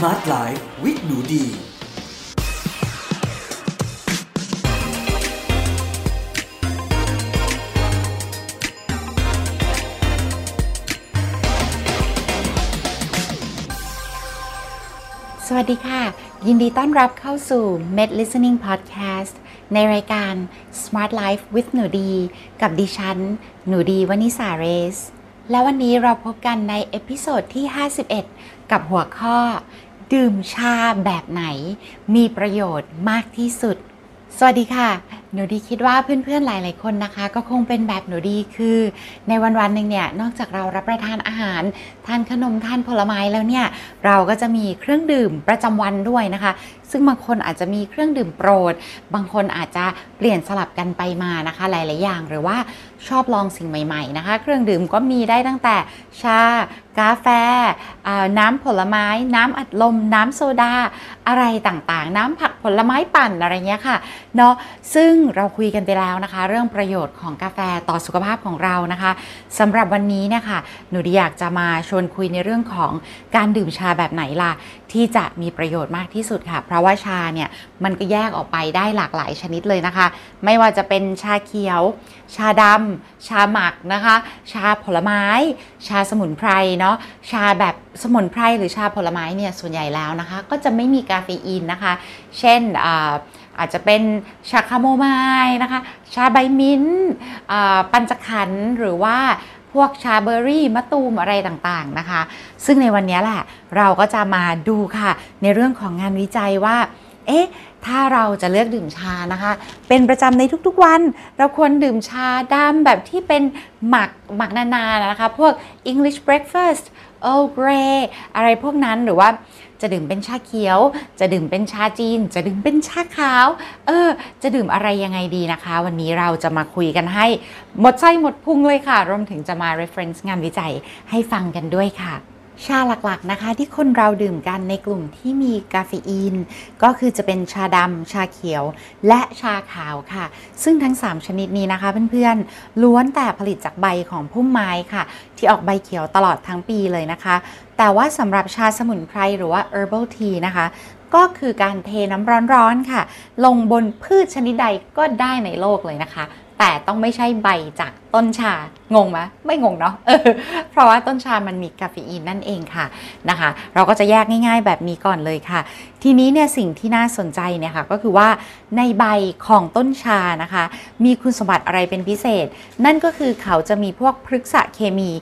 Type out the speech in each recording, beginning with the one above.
Smart Life with หนูดี สวัสดีค่ะ ยินดีต้อนรับเข้าสู่ Med Listening Podcast ในรายการ Smart Life with หนูดี กับดิฉัน หนูดีวนิสาเรส และวันนี้เราพบกันใน episode ที่ 51 กับหัวข้อ ดื่มชาแบบไหน มีประโยชน์มากที่สุด สวัสดีค่ะ หนูดีคิดว่าเพื่อนๆหลาย ๆ คนนะคะ ก็คงเป็นแบบหนูดีคือ ในวันๆหนึ่งเนี่ย นอกจากเรารับประทานอาหารทานขนมทานผลไม้แล้วเนี่ย เราก็จะมีเครื่องดื่มประจำวันด้วยนะคะซึ่งบางคนอาจจะมีเครื่องดื่มโปรด บางคนอาจจะเปลี่ยนสลับกันไปมานะคะ หลาย ๆ อย่าง หรือว่าชอบลองสิ่งใหม่ ๆ นะคะ เครื่องดื่มก็มีได้ตั้งแต่ชา กาแฟอ่าน้ำผลไม้ น้ำอัดลม น้ำโซดา อะไรต่าง ๆ น้ำผักผลไม้ปั่นอะไรเงี้ยค่ะเนาะ ซึ่งเราคุยกันไปแล้วนะคะ เรื่องประโยชน์ของกาแฟต่อสุขภาพของเรานะคะสำหรับวันนี้เนี่ยค่ะ หนูดีอยากจะมาชวนคุยในเรื่องของการดื่มชาแบบไหนล่ะที่จะมีประโยชน์มากที่สุดค่ะ เพราะว่าชาเนี่ยมันก็แยกออกไปได้หลากหลายชนิดเลยนะคะ ไม่ว่าจะเป็นชาเขียว ชาดำชาหมักนะคะ ชาผลไม้ ชาสมุนไพรเนาะชาแบบสมุนไพรหรือชาผลไม้เนี่ยส่วนใหญ่แล้วนะคะ ก็จะไม่มีกาเฟอีนนะคะ เช่นอาอาจจะเป็นชาคาโมไมล์นะคะ ชาใบมิ้นท์ปัญจขันหรือว่า วกชาเบอร์รี่มะตูมอะไรต่างๆนะคะ ซึ่งในวันนี้แหละเราก็จะมาดูค่ะ ในเรื่องของงานวิจัยว่า เอ๊ะถ้าเราจะเลือกดื่มชานะคะ เป็นประจำในทุกๆวัน เราควรดื่มชาดำแบบที่เป็นหมักหมักนานๆนะคะ พวก English breakfast เออเกรอะไรพวกนั้นหรือว่าจะดื่มเป็นชาเขียว จะดื่มเป็นชาจีน จะดื่มเป็นชาขาว เออ จะดื่มอะไรยังไงดีนะคะ วันนี้เราจะมาคุยกันให้ หมดใจหมดพุงเลยค่ะ รวมถึงจะมา reference งานวิจัยให้ฟังกันด้วยค่ะ ชาหลักๆนะคะที่คนเราดื่มกันในกลุ่มที่มีกาเฟอีน ก็คือจะเป็นชาดำชาเขียว และชาขาวค่ะ ซึ่งทั้ง 3 ชนิดนี้นะคะเพื่อนๆล้วนแต่ผลิตจากใบของพุ่มไม้ค่ะ ที่ออกใบเขียวตลอดทั้งปีเลยนะคะ แต่ว่าสำหรับชาสมุนไพรหรือว่า herbal tea นะคะก็คือการเทน้ำร้อนๆค่ะ ลงบนพืชชนิดใดก็ได้ในโลกเลยนะคะ แต่ต้องไม่ใช่ใบจากต้นชางงไหมไม่งงเนาะเพราะว่าต้นชามันมีกาเฟอีนนั่นเองค่ะนะคะ เราก็จะแยกง่าย ๆ แบบนี้ก่อนเลยค่ะ ทีนี้เนี่ยสิ่งที่น่าสนใจเนี่ยค่ะก็คือว่าในใบของต้นชานะคะ มีคุณสมบัติอะไรเป็นพิเศษ นั่นก็คือเขาจะมีพวกพฤกษเคมี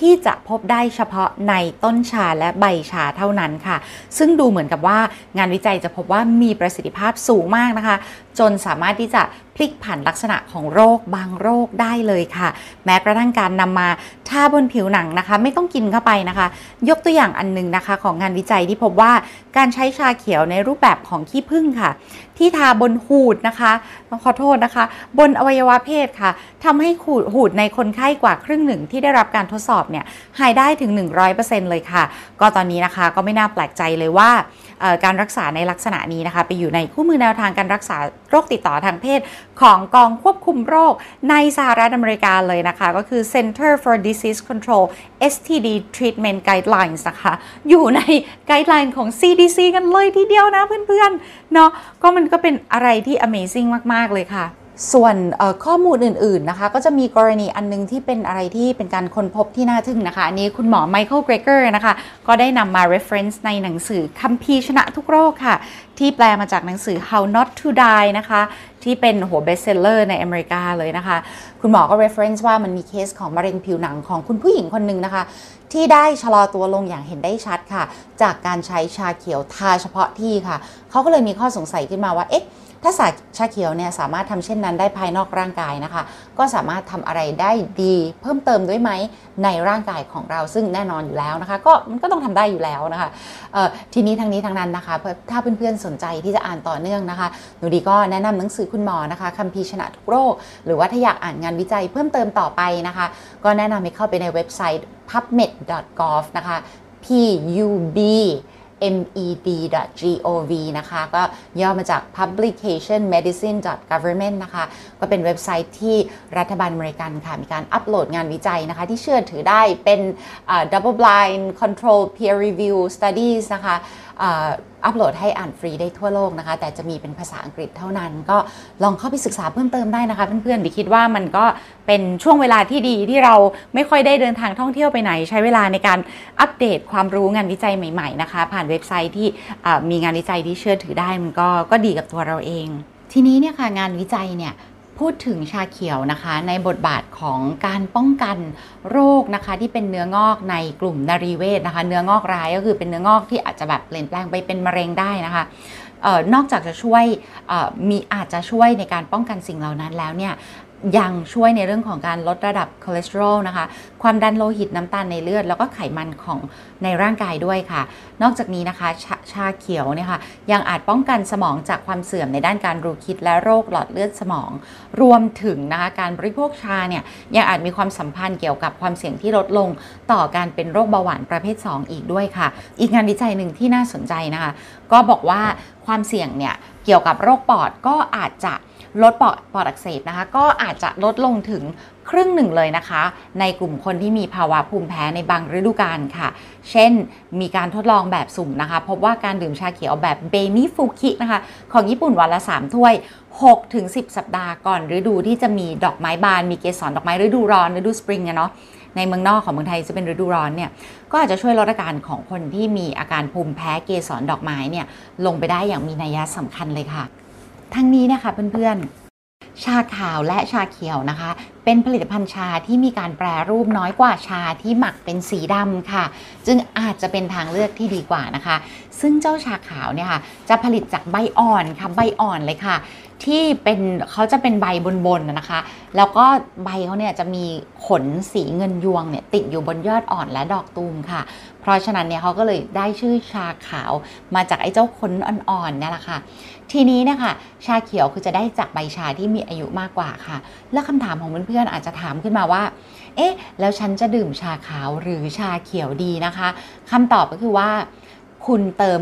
ที่จะพบได้เฉพาะในต้นชาและใบชาเท่านั้นค่ะ ซึ่งดูเหมือนกับว่างานวิจัยจะพบว่ามีประสิทธิภาพสูงมากนะคะ จนสามารถที่จะพลิกผันลักษณะของโรคบางโรคได้เลยค่ะ แม้กระทั่งการนำมาทาบนผิวหนังนะคะ ไม่ต้องกินเข้าไปนะคะ ยกตัวอย่างอันหนึงนะคะของงานวิจัยที่พบว่าการใช้ชาเขียวในรูปแบบของขี้ผึ้งค่ะ ที่ทาบนหูดนะคะขอโทษนะคะ บนอวัยวะเพศค่ะทำให้หูดหูดในคนไข้กว่าครึ่งหนึ่งที่ได้รับการทดสอบเนี่ยหายได้ถึง 100%เลยค่ะ ก็ตอนนี้นะคะก็ไม่น่าแปลกใจเลยว่าการรักษาในลักษณะนี้นะคะไปอยู่ในคู่มือแนวทางการรักษาโรคติดต่อทางเพศ ของกองควบคุมโรคในสหรัฐอเมริกาเลยนะคะ ก็คือ Center for Disease Control STD Treatment Guidelines นะคะ อยู่ใน guideline ของ CDC กันเลยทีเดียวนะเพื่อนๆ เนาะก็มันก็เป็นอะไรที่ Amazing มาก ๆ เลยค่ะ ส่วนข้อมูลอื่นๆนะคะก็จะมีกรณีอันนึงที่เป็นอะไรที่เป็นการค้นพบที่น่าทึ่งนะคะ อันนี้คุณหมอไมเคิลเกรเกอร์นะคะก็ได้นำมา reference ในหนังสือคัมภีร์ชนะทุกโรคค่ะ ที่แปลมาจากหนังสือ How Not to Die นะคะ ที่เป็นหัว bestseller ในอเมริกาเลยนะคะ คุณหมอก็ reference ว่ามันมีเคสของมะเร็งผิวหนังของคุณผู้หญิงคนหนึ่งนะคะ ที่ได้ชะลอตัวลงอย่างเห็นได้ชัดค่ะ จากการใช้ชาเขียวทาเฉพาะที่ค่ะเขาก็เลยมีข้อสงสัยขึ้นมาว่าเอ๊ะ ถ้าสาชาเขียวเนี่ยสามารถทำเช่นนั้นได้ภายนอกร่างกายนะคะ ก็สามารถทำอะไรได้ดีเพิ่มเติมด้วยไหมในร่างกายของเราซึ่งแน่นอนอยู่แล้วนะคะ ก็มันก็ต้องทำได้อยู่แล้วนะคะทีนี้ทั้งนี้ทั้งนั้นนะคะ ถ้าเพื่อนๆสนใจที่จะอ่านต่อเนื่องนะคะ หนูดีก็แนะนำหนังสือคุณหมอนะคะคัมภีร์ชนะทุกโรค หรือว่าถ้าอยากอ่านงานวิจัยเพิ่มเติมต่อไปนะคะ ก็แนะนำให้เข้าไปในเว็บไซต์ pubmed.gov นะคะ p u b med.gov นะคะ ก็ย่อมาจาก publication medicine government นะคะ ก็เป็นเว็บไซต์ที่รัฐบาลอเมริกันค่ะ มีการอัปโหลดงานวิจัยนะคะ ที่เชื่อถือได้เป็น double blind control peer review studies นะคะ อัปโหลดให้อ่านฟรีได้ทั่วโลกนะคะ แต่จะมีเป็นภาษาอังกฤษเท่านั้น ก็ลองเข้าไปศึกษาเพิ่มเติมได้นะคะ เพื่อนๆหนูดีคิดว่ามันก็เป็นช่วงเวลาที่ดีที่เราไม่ค่อยได้เดินทางท่องเที่ยวไปไหน ใช้เวลาในการอัปเดตความรู้งานวิจัยใหม่ๆนะคะ ผ่านเว็บไซต์ที่มีงานวิจัยที่เชื่อถือได้มันก็ก็ดีกับตัวเราเอง ทีนี้เนี่ยค่ะงานวิจัยเนี่ย พูดถึงชาเขียวนะคะในบทบาทของการป้องกันโรคนะคะที่เป็นเนื้องอกในกลุ่มนารีเวชนะคะ เนื้องอกร้ายก็คือเป็นเนื้องอกที่อาจจะแบบเปลี่ยนแปลงไปเป็นมะเร็งได้นะคะออนอกจากจะช่วยมีอาจจะช่วยในการป้องกันสิ่งเหล่านั้นแล้วเนี่ยยังช่วยในเรื่องของการลดระดับคอเลสเตอรอลนะคะ ความดันโลหิตน้ำตาลในเลือด แล้วก็ไขมันของในร่างกายด้วยค่ะ นอกจากนี้นะคะชาชาเขียวเนี่ยค่ะยังอาจป้องกันสมองจากความเสื่อมในด้านการรู้คิดและโรคหลอดเลือดสมอง รวมถึงนะคะการบริโภคชาเนี่ยยังอาจมีความสัมพันธ์เกี่ยวกับความเสี่ยงที่ลดลงต่อการเป็นโรคเบาหวานประเภท 2 อีกด้วยค่ะ อีกงานวิจัยหนึ่งที่น่าสนใจนะคะ ก็บอกว่าความเสี่ยงเนี่ยเกี่ยวกับโรคปอดก็อาจจะลดปอดปอดอักเสบนะคะ ก็อาจจะลดลงถึง ครึ่งหนึ่งเลยนะคะ ในกลุ่มคนที่มีภาวะภูมิแพ้ในบางฤดูกาลค่ะ เช่น มีการทดลองแบบสุ่มนะคะ พบว่าการดื่มชาเขียวแบบเบนิฟูคินะคะ ของญี่ปุ่นวันละ 3 ถ้วย6ถึง10 สัปดาห์ก่อนฤดูที่จะมีดอกไม้บาน มีเกสรดอกไม้ฤดูร้อน ฤดูสปริงอะเนาะในเมืองนอกของเมืองไทยจะเป็นฤดูร้อนเนี่ยก็อาจจะช่วยลดอาการของคนที่มีอาการภูมิแพ้เกสรดอกไม้เนี่ยลงไปได้อย่างมีนัยสำคัญเลยค่ะ ทั้งนี้นะคะเพื่อนๆ ชาขาวและชาเขียวนะคะ เป็นผลิตภัณฑ์ชาที่มีการแปรรูปน้อยกว่าชาที่หมักเป็นสีดำค่ะ จึงอาจจะเป็นทางเลือกที่ดีกว่านะคะ ซึ่งเจ้าชาขาวเนี่ยค่ะจะผลิตจากใบอ่อนค่ะใบอ่อนเลยค่ะ ที่เป็นเขาจะเป็นใบบนๆนะคะ แล้วก็ใบเขาเนี่ยจะมีขนสีเงินยวงเนี่ยติดอยู่บนยอดอ่อนและดอกตูมค่ะ เพราะฉะนั้นเนี่ยเขาก็เลยได้ชื่อชาขาวมาจากไอ้เจ้าขนอ่อนๆนี่แหละค่ะ ทีนี้นะคะชาเขียวคือจะได้จากใบชาที่มีอายุมากกว่าค่ะ แล้วคำถามของเพื่อนๆอาจจะถามขึ้นมาว่า เอ๊ะ แล้วฉันจะดื่มชาขาวหรือชาเขียวดีนะคะคำตอบก็คือว่า คุณเติม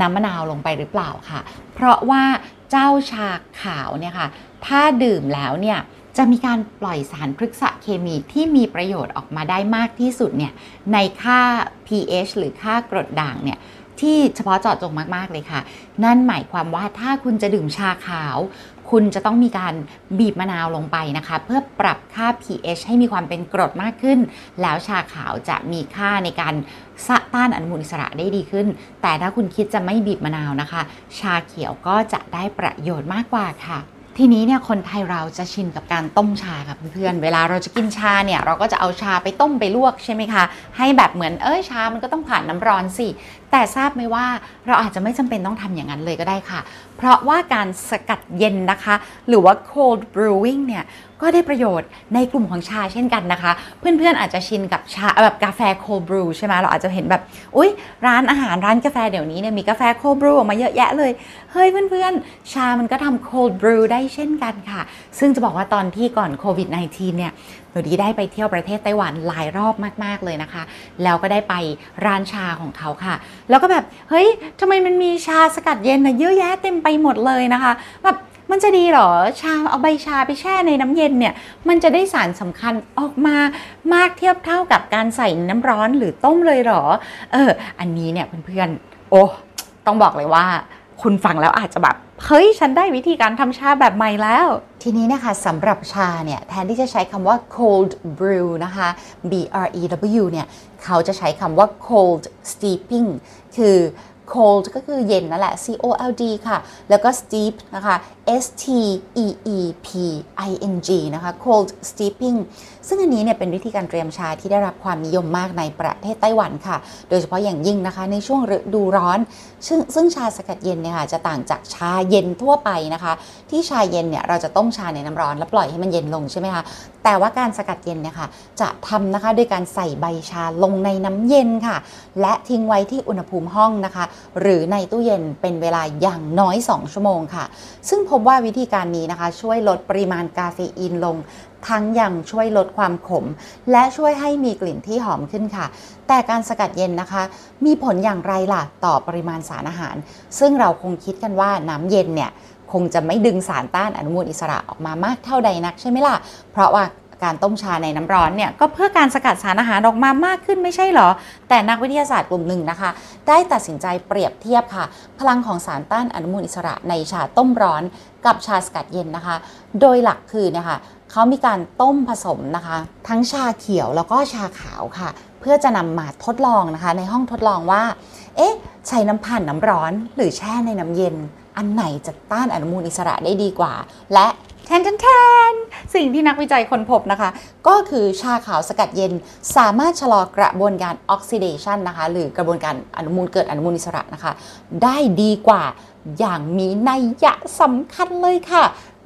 น้ำมะนาวลงไปหรือเปล่าค่ะ เพราะว่า เจ้าชาขาวเนี่ยค่ะ ถ้าดื่มแล้วเนี่ยจะมีการปล่อยสารพฤกษเคมีที่มีประโยชน์ออกมาได้มากที่สุดเนี่ยในค่า pH หรือค่ากรดด่างเนี่ย ที่เฉพาะเจาะจงมาก ๆ เลยค่ะ นั่นหมายความว่าถ้าคุณจะดื่มชาขาว คุณจะต้องมีการบีบมะนาวลงไปนะคะ เพื่อปรับค่า pH ให้มีความเป็นกรดมากขึ้น แล้วชาขาวจะมีค่าในการสะต้านอนุมูลอิสระได้ดีขึ้น แต่ถ้าคุณคิดจะไม่บีบมะนาวนะคะ ชาเขียวก็จะได้ประโยชน์มากกว่าค่ะ ทีนี้เนี่ยคนไทยเราจะชินกับการต้มชาค่ะเพื่อนๆ เวลาเราจะกินชาเนี่ยเราก็จะเอาชาไปต้มไปลวกใช่ไหมคะ ให้แบบเหมือนเอ้ยชา มันก็ต้องผ่านน้ำร้อนสิ แต่ทราบไหมว่าเราอาจจะไม่จำเป็นต้องทำอย่างนั้นเลยก็ได้ค่ะ เพราะว่าการสกัดเย็นนะคะ หรือว่า cold brewing เนี่ย ก็ได้ประโยชน์ในกลุ่มของชาเช่นกันนะคะ เพื่อนๆอาจจะชินกับชาแบบกาแฟ cold brew ใช่ไหมเราอาจจะเห็นแบบอุ้ยร้านอาหารร้านกาแฟเดี๋ยวนี้เนี่ยมีกาแฟ cold brew ออกมาเยอะแยะเลย เฮ้ยเพื่อนๆ ชามันก็ทำ cold brew ได้เช่นกันค่ะ ซึ่งจะบอกว่าตอนที่ก่อนโควิด -19 เนี่ยหนูดีได้ไปเที่ยวประเทศไต้หวันหลายรอบมาก ๆ เลยนะคะ แล้วก็ได้ไปร้านชาของเขาค่ะ แล้วก็แบบ เฮ้ยทำไมมันมีชาสกัดเย็นนะเยอะแยะเต็มไปหมดเลยนะคะแบบ มันจะดีหรอ ชาเอาใบชาไปแช่ในน้ำเย็นเนี่ย มันจะได้สารสำคัญออกมามากเทียบเท่ากับการใส่น้ำร้อนหรือต้มเลยหรอ เออ อันนี้เนี่ยเพื่อนๆ โอ้ต้องบอกเลยว่า คุณฟังแล้วอาจจะแบบเฮ้ยฉันได้วิธีการทำชาแบบใหม่แล้ว ทีนี้นะคะสำหรับชาเนี่ยแทนที่จะใช้คำว่า cold brew นะคะ B R E W เนี่ยเขาจะใช้คำว่า cold steeping คือ cold ก็คือเย็นนั่นแหละ C O L D ค่ะ แล้วก็ steep นะคะ S T E E P I N G นะคะ cold steeping ซึ่งอันนี้เนี่ยเป็นวิธีการเตรียมชาที่ได้รับความนิยมมากในประเทศไต้หวันค่ะ โดยเฉพาะอย่างยิ่งนะคะในช่วงฤดูร้อน ซึ่งซึ่งชาสกัดเย็นเนี่ยค่ะจะต่างจากชาเย็นทั่วไปนะคะ ที่ชาเย็นเนี่ยเราจะต้มชาในน้ำร้อนแล้วปล่อยให้มันเย็นลงใช่ไหมคะแต่ว่าการสกัดเย็นเนี่ยค่ะจะทำนะคะด้วยการใส่ใบชาลงในน้ำเย็นค่ะ และทิ้งไว้ที่อุณหภูมิห้องนะคะ หรือในตู้เย็นเป็นเวลาอย่างน้อย 2 ชั่วโมงค่ะ ซึ่งพบว่าวิธีการนี้นะคะ ช่วยลดปริมาณกาเฟอีนลง ทั้งยังช่วยลดความขม และช่วยให้มีกลิ่นที่หอมขึ้นค่ะ แต่การสกัดเย็นนะคะ มีผลอย่างไรล่ะ ต่อปริมาณสารอาหาร ซึ่งเราคงคิดกันว่าน้ำเย็นเนี่ยคงจะไม่ดึงสารต้านอนุมูลอิสระออกมามากเท่าใดนักใช่ไหมล่ะ เพราะว่าการต้มชาในน้ำร้อนเนี่ยก็เพื่อการสกัดสารอาหารออกมามากขึ้นไม่ใช่หรอ แต่นักวิทยาศาสตร์กลุ่มหนึ่งนะคะ ได้ตัดสินใจเปรียบเทียบค่ะ พลังของสารต้านอนุมูลอิสระในชาต้มร้อนกับชาสกัดเย็นนะคะ โดยหลักคือนะคะ เขามีการต้มผสมนะคะ ทั้งชาเขียวแล้วก็ชาขาวค่ะ เพื่อจะนำมาทดลองนะคะ ในห้องทดลองว่า เอ๊ะ ใช้น้ำผ่านน้ำร้อน หรือแช่ในน้ำเย็น อันไหนจะต้านอนุมูลอิสระได้ดีกว่า และแทนแทนแทนสิ่งที่นักวิจัยค้นพบนะคะ ก็คือชาขาวสกัดเย็น สามารถชะลอกระบวนการออกซิเดชันนะคะ หรือกระบวนการอนุมูลเกิดอนุมูลอิสระนะคะ ได้ดีกว่าอย่างมีนัยยะสำคัญเลยค่ะ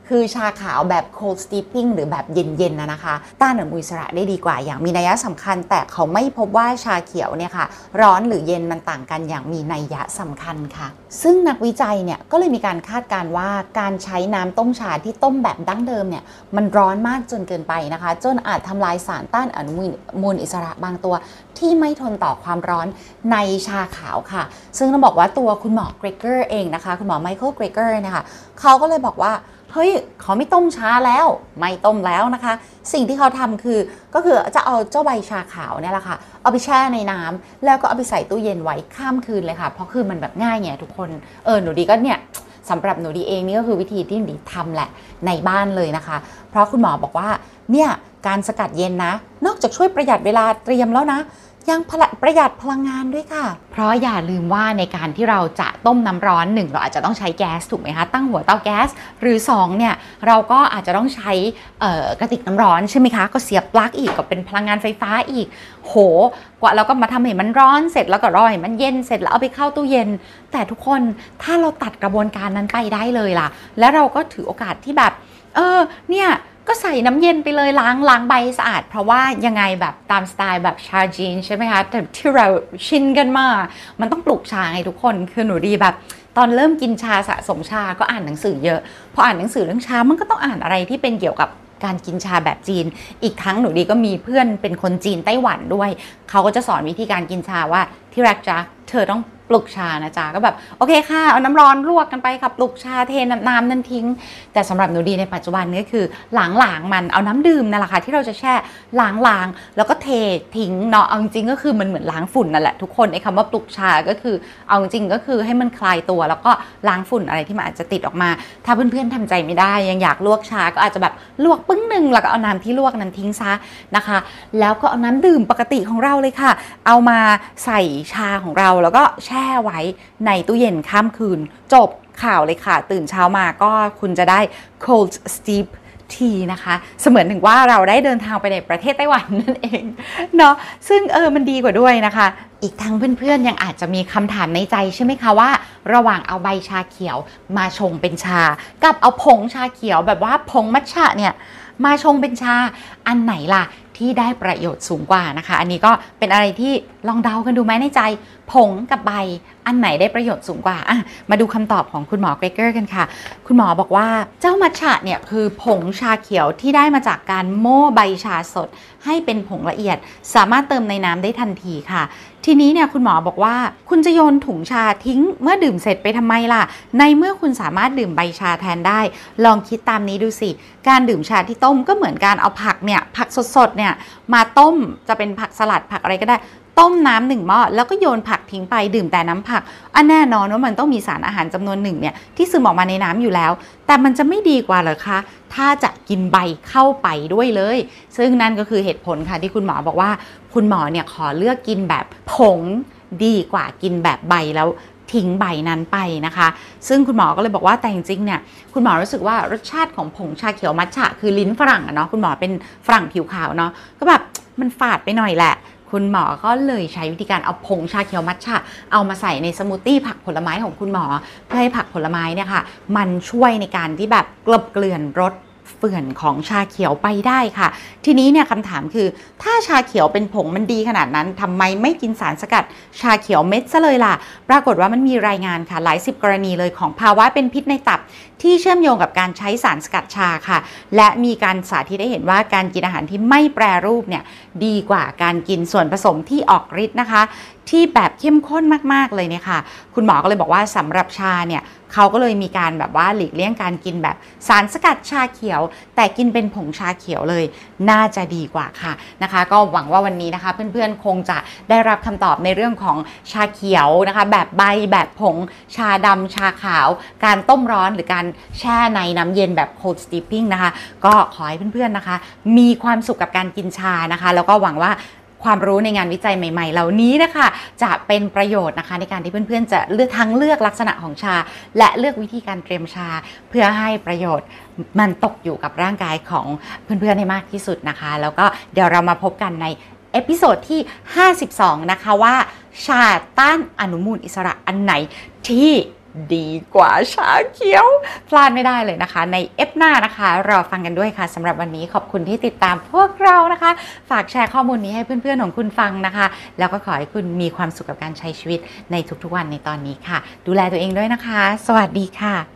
คือชาขาวแบบ cold steeping หรือแบบเย็นๆนะนะคะ ต้านอนุมูลอิสระได้ดีกว่าอย่างมีนัยยะสำคัญ แต่เขาไม่พบว่าชาเขียวเนี่ยค่ะ ร้อนหรือเย็นมันต่างกันอย่างมีนัยยะสำคัญค่ะ ซึ่งนักวิจัยเนี่ยก็เลยมีการคาดการณ์ว่าการใช้น้ำต้มชาที่ต้มแบบดั้งเดิมเนี่ยมันร้อนมากจนเกินไปนะคะ จนอาจทำลายสารต้านอนุมูลอิสระบางตัว ที่ไม่ทนต่อความร้อนในชาขาวค่ะ ซึ่งต้องบอกว่าตัวคุณหมอเกรเกอร์เองนะคะ คุณหมอไมเคิลเกรเกอร์เนี่ยค่ะเขาก็เลยบอกว่า เฮ้ยเขาไม่ต้มชาแล้ว ไม่ต้มแล้วนะคะ สิ่งที่เขาทำคือก็คือจะเอาเจ้าใบชาขาวเนี่ยแหละค่ะ เอาไปแช่ในน้ำแล้วก็เอาไปใส่ตู้เย็นไว้ข้ามคืนเลยค่ะ เพราะคือมันแบบง่ายไงทุกคน เออหนูดีก็เนี่ยสำหรับหนูดีเองนี่ก็คือวิธีที่หนูดีทำแหละในบ้านเลยนะคะ เพราะคุณหมอบอกว่าเนี่ยการสกัดเย็นนะ นอกจากช่วยประหยัดเวลาเตรียมแล้วนะ ยังประหยัดพลังงานด้วยค่ะ เพราะอย่าลืมว่าในการที่เราจะต้มน้ำร้อนหนึ่งเราอาจจะต้องใช้แก๊สถูกไหมคะตั้งหัวเตาแก๊ส หรือ2เนี่ยเราก็อาจจะต้องใช้กระติกน้ำร้อนใช่ไหมคะก็เสียบปลั๊กอีกก็เป็นพลังงานไฟฟ้าอีก โห กว่าเราก็มาทำให้มันร้อนเสร็จแล้วก็รอให้มันเย็นเสร็จแล้วเอาไปเข้าตู้เย็น แต่ทุกคนถ้าเราตัดกระบวนการนั้นไปได้เลยล่ะ แล้วเราก็ถือโอกาสที่แบบ เออเนี่ย ก็ใส่น้ำเย็นไปเลยล้างล้างใบสะอาด เพราะว่ายังไงแบบตามสไตล์แบบชาจีนใช่ไหมคะแต่ที่เราชินกันมา มันต้องปลูกชาไงทุกคนคือหนูดีแบบ ตอนเริ่มกินชาสะสมชาก็อ่านหนังสือเยอะพออ่านหนังสือเรื่องชามันก็ต้องอ่านอะไรที่เป็นเกี่ยวกับการกินชาแบบจีน อีกทั้งหนูดีก็มีเพื่อนเป็นคนจีนไต้หวันด้วย เขาก็จะสอนวิธีการกินชาว่าที่รักจ้ะเธอต้อง ปลุกชานะจ๊ะก็แบบโอเคค่ะเอาน้ำร้อนลวกกันไปค่ะปลุกชาเทน้ำน้ำนั้นทิ้ง แต่สำหรับหนูดีในปัจจุบันนี้คือล้างหลางมันเอาน้ำดื่มนั่นแหละค่ะที่เราจะแช่ล้างลางแล้วก็ เททิ้งเนาะเอาจริงก็คือมันเหมือนล้างฝุ่นนั่นแหละทุกคนไอ้คำว่าปลุกชาก็คือเอาจริงก็คือให้มันคลายตัว แล้วก็ล้างฝุ่นอะไรที่มันอาจจะติดออกมา ถ้าเพื่อนๆทำใจไม่ได้ ยังอยากลวกชาก็อาจจะแบบลวกปึ้งหนึ่งแล้วก็เอาน้ำที่ลวกนั้นทิ้งซะนะคะ แล้วก็เอาน้ำดื่มปกติของเราเลยค่ะ เอามาใส่ชาของเราแล้วก็แช่ไว้ในตู้เย็นข้ามคืน จบข่าวเลยค่ะ ตื่นเช้ามาก็คุณจะได้ cold steep ทีนะคะ เสมือนถึงว่าเราได้เดินทางไปในประเทศไต้หวันนั่นเองเนาะซึ่งเออมันดีกว่าด้วยนะคะ อีกทั้งเพื่อนๆ ยังอาจจะมีคำถามในใจใช่ไหมคะว่า ระหว่างเอาใบชาเขียวมาชงเป็นชา กับเอาผงชาเขียวแบบว่าผงมัทฉะเนี่ยมาชงเป็นชาอันไหนล่ะ ที่ได้ประโยชน์สูงกว่านะคะ อันนี้ก็เป็นอะไรที่ลองเดากันดูไหมในใจ ผงกับใบอันไหนได้ประโยชน์สูงกว่าอะมาดูคำตอบของคุณหมอเกรเกอร์กันค่ะ คุณหมอบอกว่าเจ้ามัทฉะเนี่ยคือผงชาเขียวที่ได้มาจากการโม่ใบชาสด ให้เป็นผงละเอียด สามารถเติมในน้ำได้ทันทีค่ะ ทีนี้เนี่ยคุณหมอบอกว่าคุณจะโยนถุงชาทิ้งเมื่อดื่มเสร็จไปทำไมล่ะ ในเมื่อคุณสามารถดื่มใบชาแทนได้ ลองคิดตามนี้ดูสิ การดื่มชาที่ต้มก็เหมือนการเอาผักเนี่ยผักสดๆเนี่ยมาต้มจะเป็นผักสลัดผักอะไรก็ได้ ต้มน้ำหนึ่งหม้อแล้วก็โยนผักทิ้งไปดื่มแต่น้ำผักอันแน่นอนว่ามันต้องมีสารอาหารจำนวนหนึ่งเนี่ยที่ซึมออกมาในน้ำอยู่แล้ว แต่มันจะไม่ดีกว่าหรอคะ ถ้าจะกินใบเข้าไปด้วยเลย ซึ่งนั่นก็คือเหตุผลค่ะที่คุณหมอบอกว่า คุณหมอเนี่ยขอเลือกกินแบบผงดีกว่ากินแบบใบแล้วทิ้งใบนั้นไปนะคะ ซึ่งคุณหมอก็เลยบอกว่าแต่จริงๆเนี่ยคุณหมอรู้สึกว่ารสชาติของผงชาเขียวมัทฉะคือลิ้นฝรั่งอะเนาะคุณหมอเป็นฝรั่งผิวขาวเนาะก็แบบมันฝาดไปหน่อยแหละ คุณหมอก็เลยใช้วิธีการเอาผงชาเขียวมัทฉะเอามาใส่ในสมูทตี้ผักผลไม้ของคุณหมอ เพื่อให้ผักผลไม้เนี่ยค่ะ มันช่วยในการที่แบบกลบเกลื่อนรส เฟื่อนของชาเขียวไปได้ค่ะ ทีนี้เนี่ยคำถามคือ ถ้าชาเขียวเป็นผงมันดีขนาดนั้นทำไมไม่กินสารสกัด ชาเขียวเม็ดซะเลยล่ะ ปรากฏว่ามันมีรายงานค่ะ หลายสิบกรณีเลยของภาวะเป็นพิษในตับ ที่เชื่อมโยงกับการใช้สารสกัดชาค่ะ และมีการสาธิตได้เห็นว่าการกินอาหารที่ไม่แปรรูปเนี่ยดีกว่าการกินส่วนผสมที่ออกฤทธิ์นะคะที่แบบเข้มข้นมากๆเลยเนี่ยค่ะ คุณหมอก็เลยบอกว่าสำหรับชาเนี่ยเขาก็เลยมีการแบบว่าหลีกเลี่ยงการกินแบบสารสกัดชาเขียว แต่กินเป็นผงชาเขียวเลย น่าจะดีกว่าค่ะนะคะ ก็หวังว่าวันนี้นะคะ เพื่อนๆคงจะได้รับคำตอบในเรื่องของชาเขียวนะคะ แบบใบแบบผงชาดำชาขาว การต้มร้อนหรือการแช่ในน้ำเย็นแบบ cold steeping นะคะ ก็ขอให้เพื่อนๆนะคะ มีความสุขกับการกินชานะคะ แล้วก็หวังว่า ความรู้ในงานวิจัยใหม่ๆ เหล่านี้นะคะ จะเป็นประโยชน์นะคะในการที่เพื่อนๆ จะเลือกทั้งเลือกลักษณะของชา และเลือกวิธีการเตรียมชา เพื่อให้ประโยชน์มันตกอยู่กับร่างกายของเพื่อนๆให้มากที่สุดนะคะ แล้วก็เดี๋ยวเรามาพบกันใน episode ที่ 52 นะคะว่า ชาต้านอนุมูลอิสระอันไหนที่ ดีกว่าชาเขียว พลาดไม่ได้เลยนะคะ ใน EP หน้านะคะรอฟังกันด้วยค่ะสำหรับวันนี้ขอบคุณที่ติดตามพวกเรานะคะ ฝากแชร์ข้อมูลนี้ให้เพื่อนๆของคุณฟังนะคะ แล้วก็ขอให้คุณมีความสุขกับการใช้ชีวิตในทุกๆวันในตอนนี้ค่ะ ดูแลตัวเองด้วยนะคะ สวัสดีค่ะ